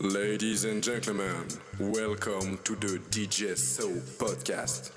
Ladies and gentlemen, welcome to the DJ So podcast.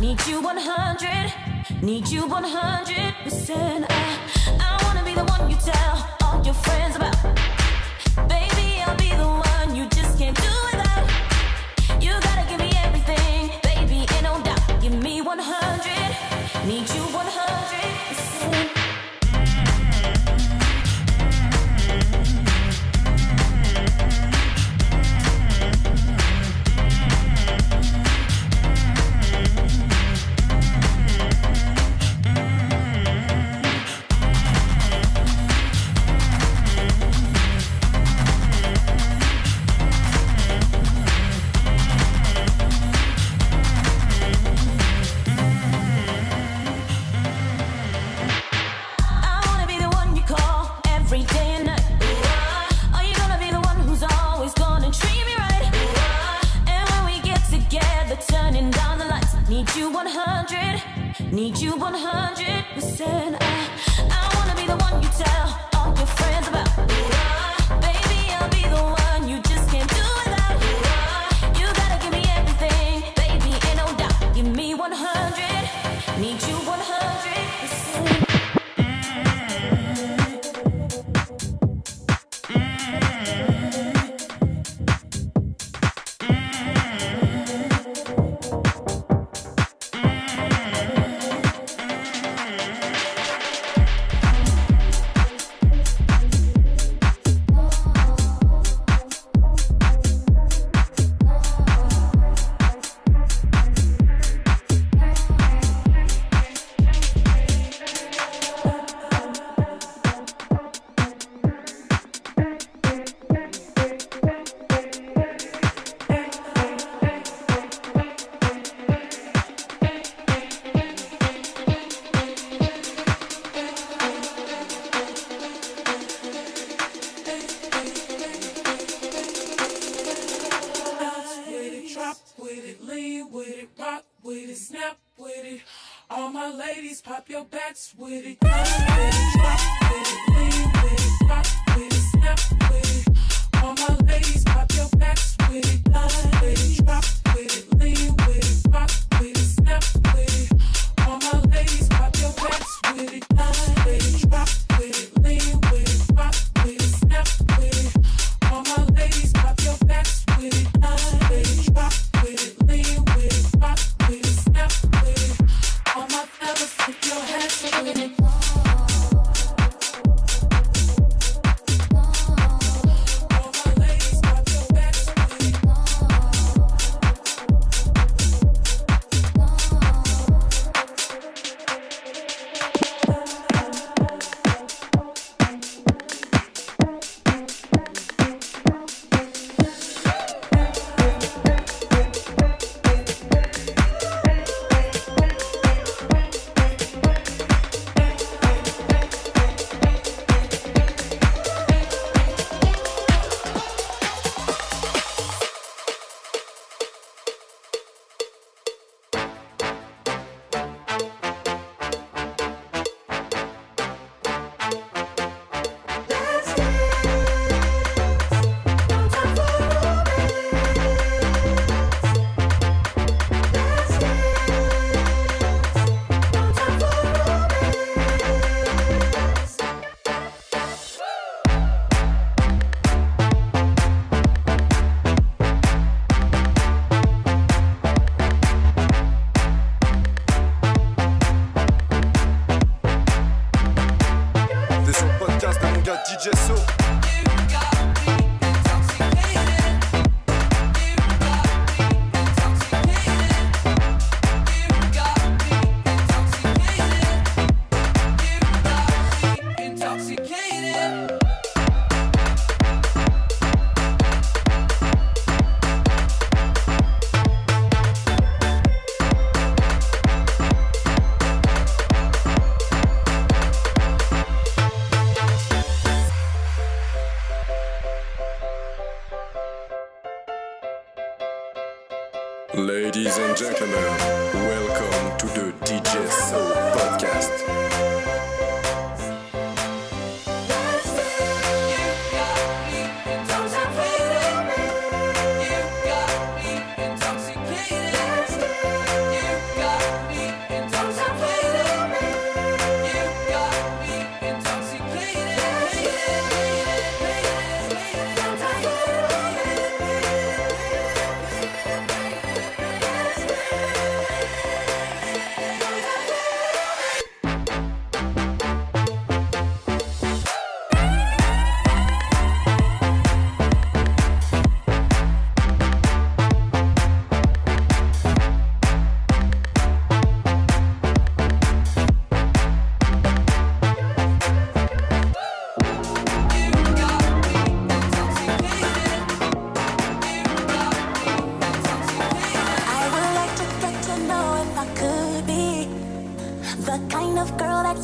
Need you 100, need you 100%. I, I wanna be the one you tell all your friends about. Baby, I'll be the one you just can't do it.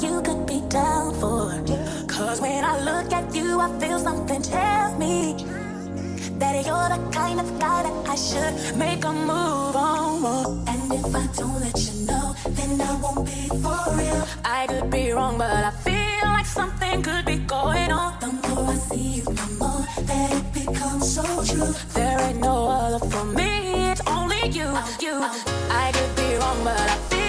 you could be down for. Cause when I look at you, I feel something tell me that you're the kind of guy that I should make a move on. And if I don't let you know, then I won't be for real. I could be wrong, but I feel like something could be going on. The more I see you, the more that it becomes so true. There ain't no other for me, it's only you. You, oh. I could be wrong, but I feel.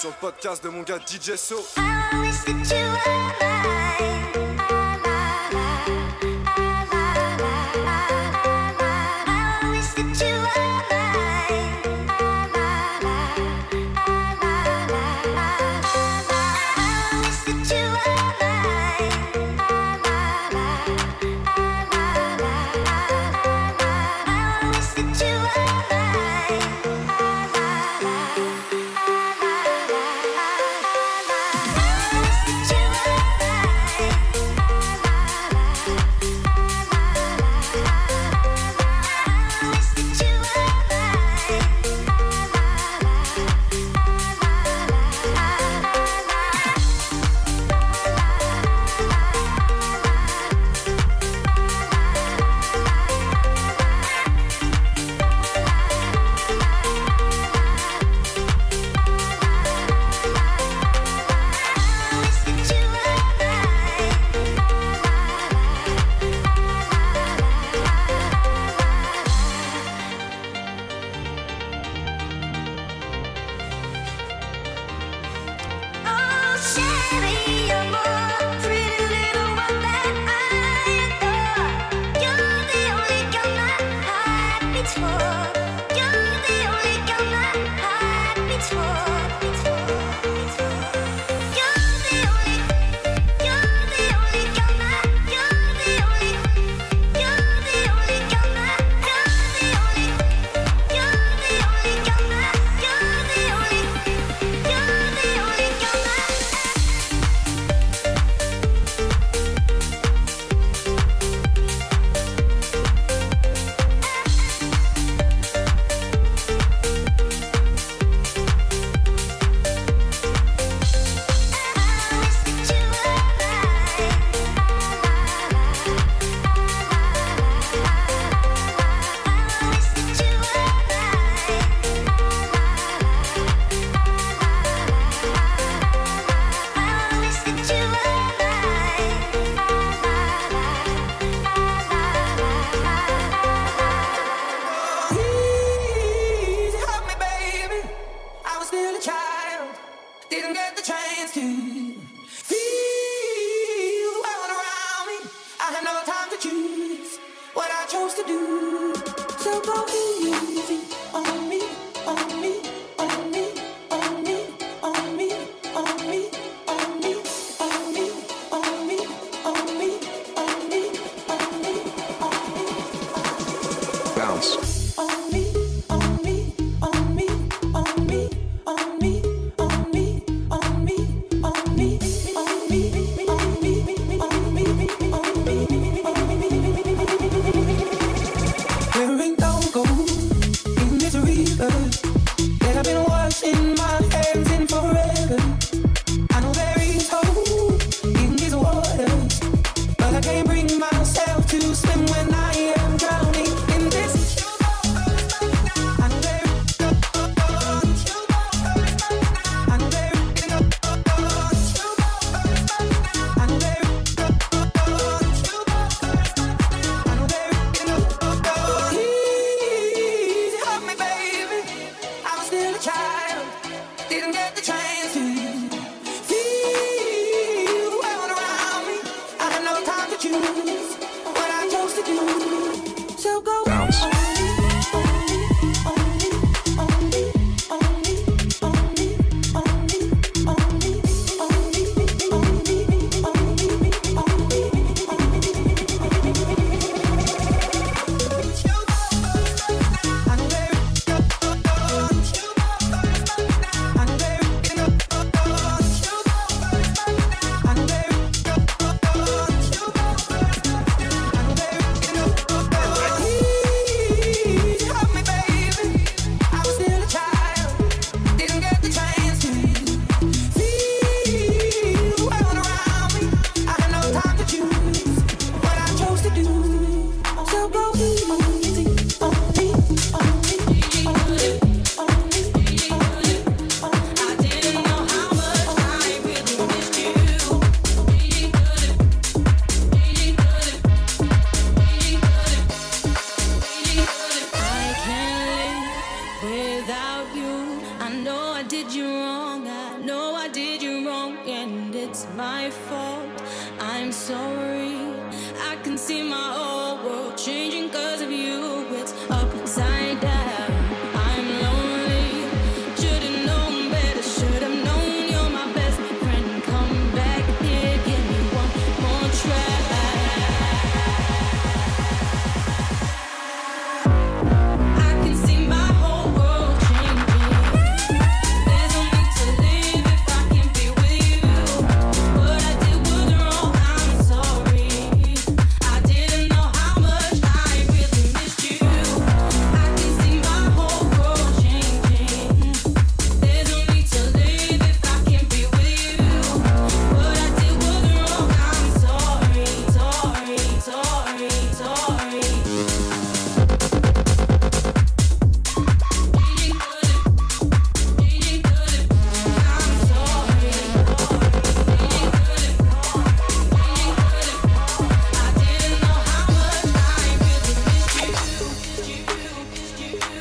sur le podcast de mon gars DJ So. I wish that you were mine, mine, mine.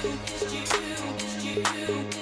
you.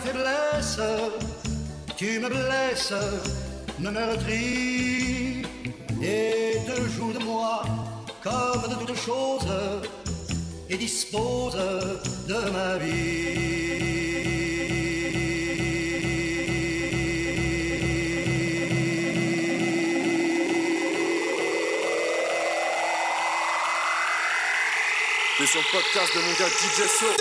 faiblesse, tu me blesses, me meurtris et te joues de moi comme de toutes choses et dispose de ma vie. sur le podcast de mon gars DJ So.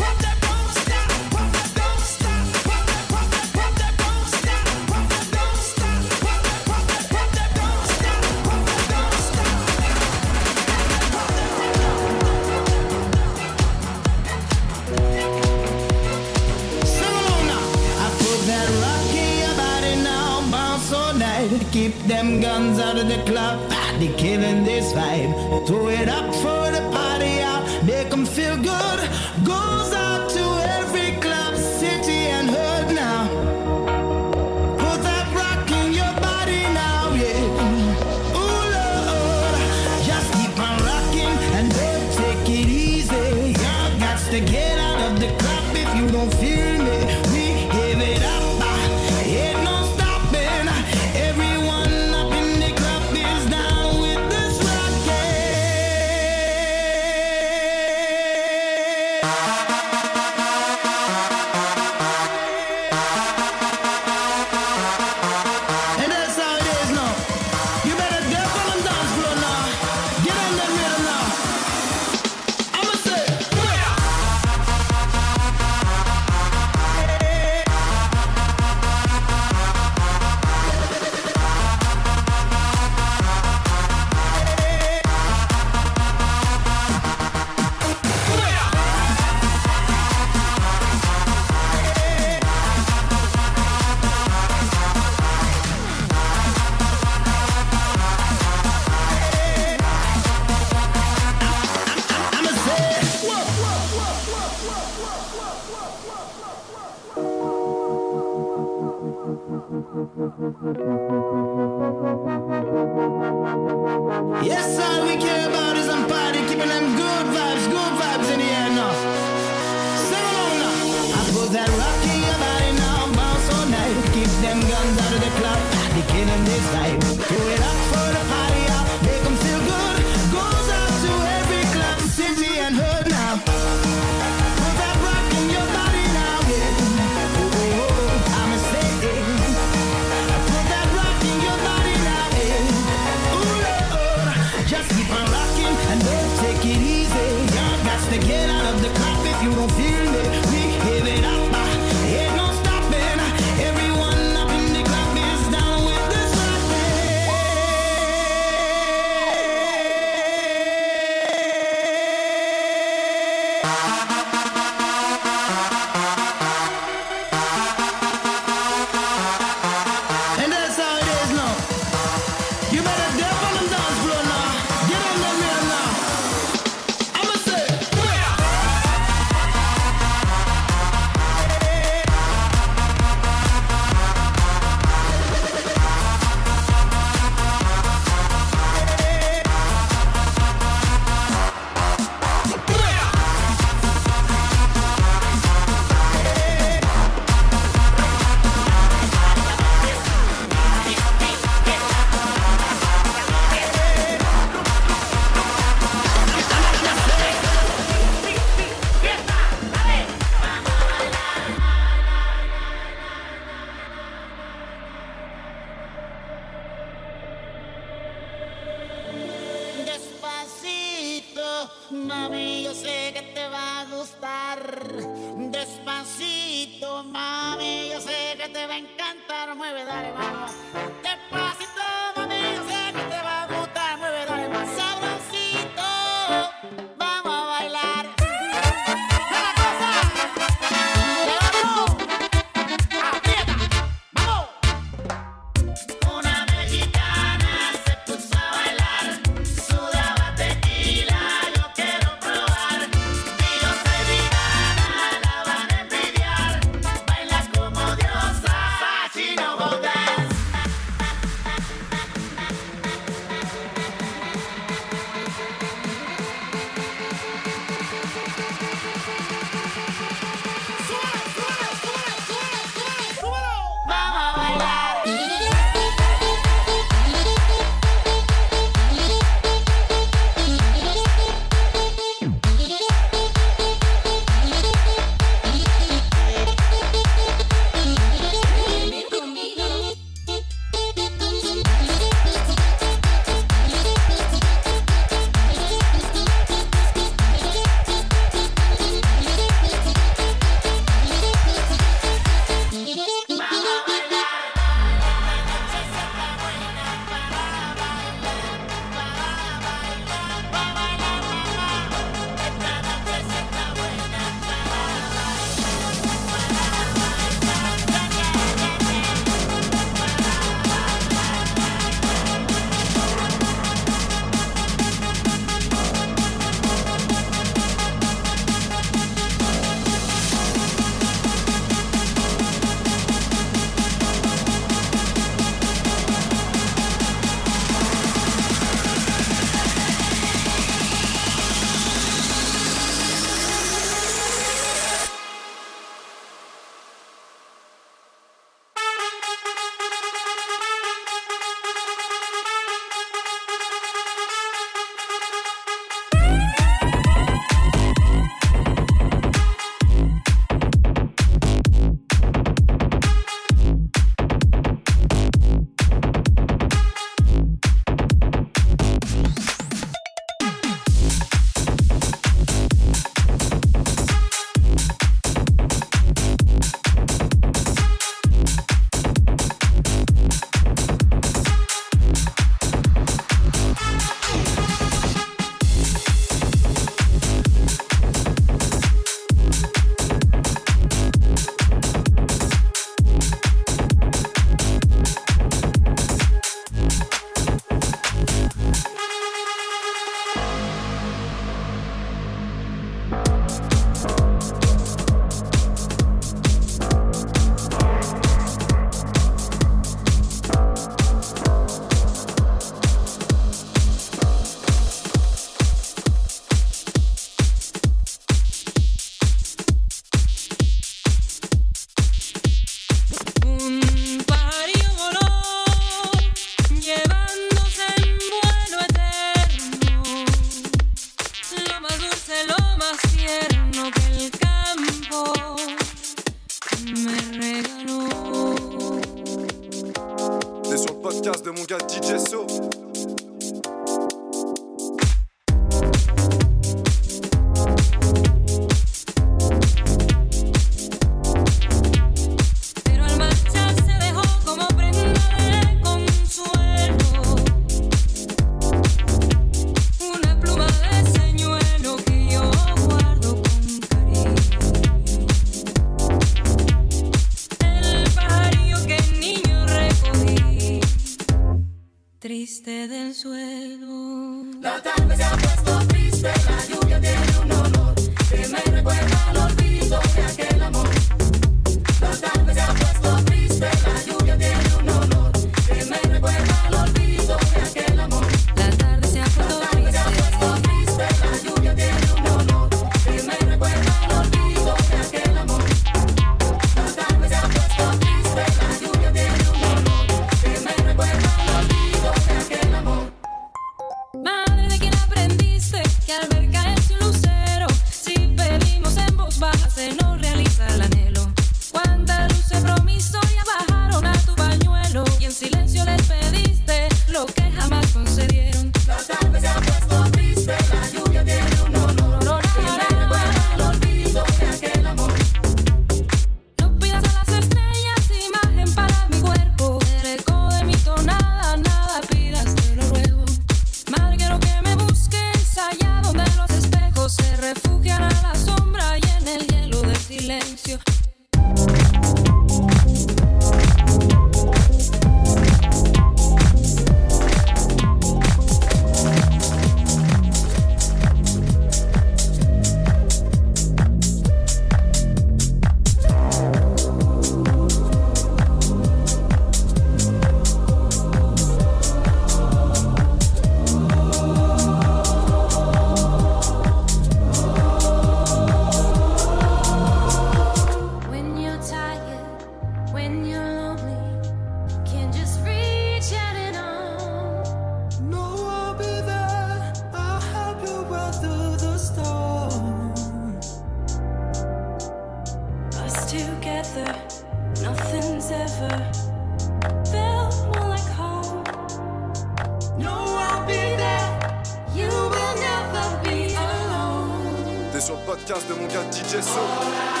sur le podcast de mon gars DJ So.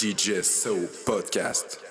DJ So Podcast.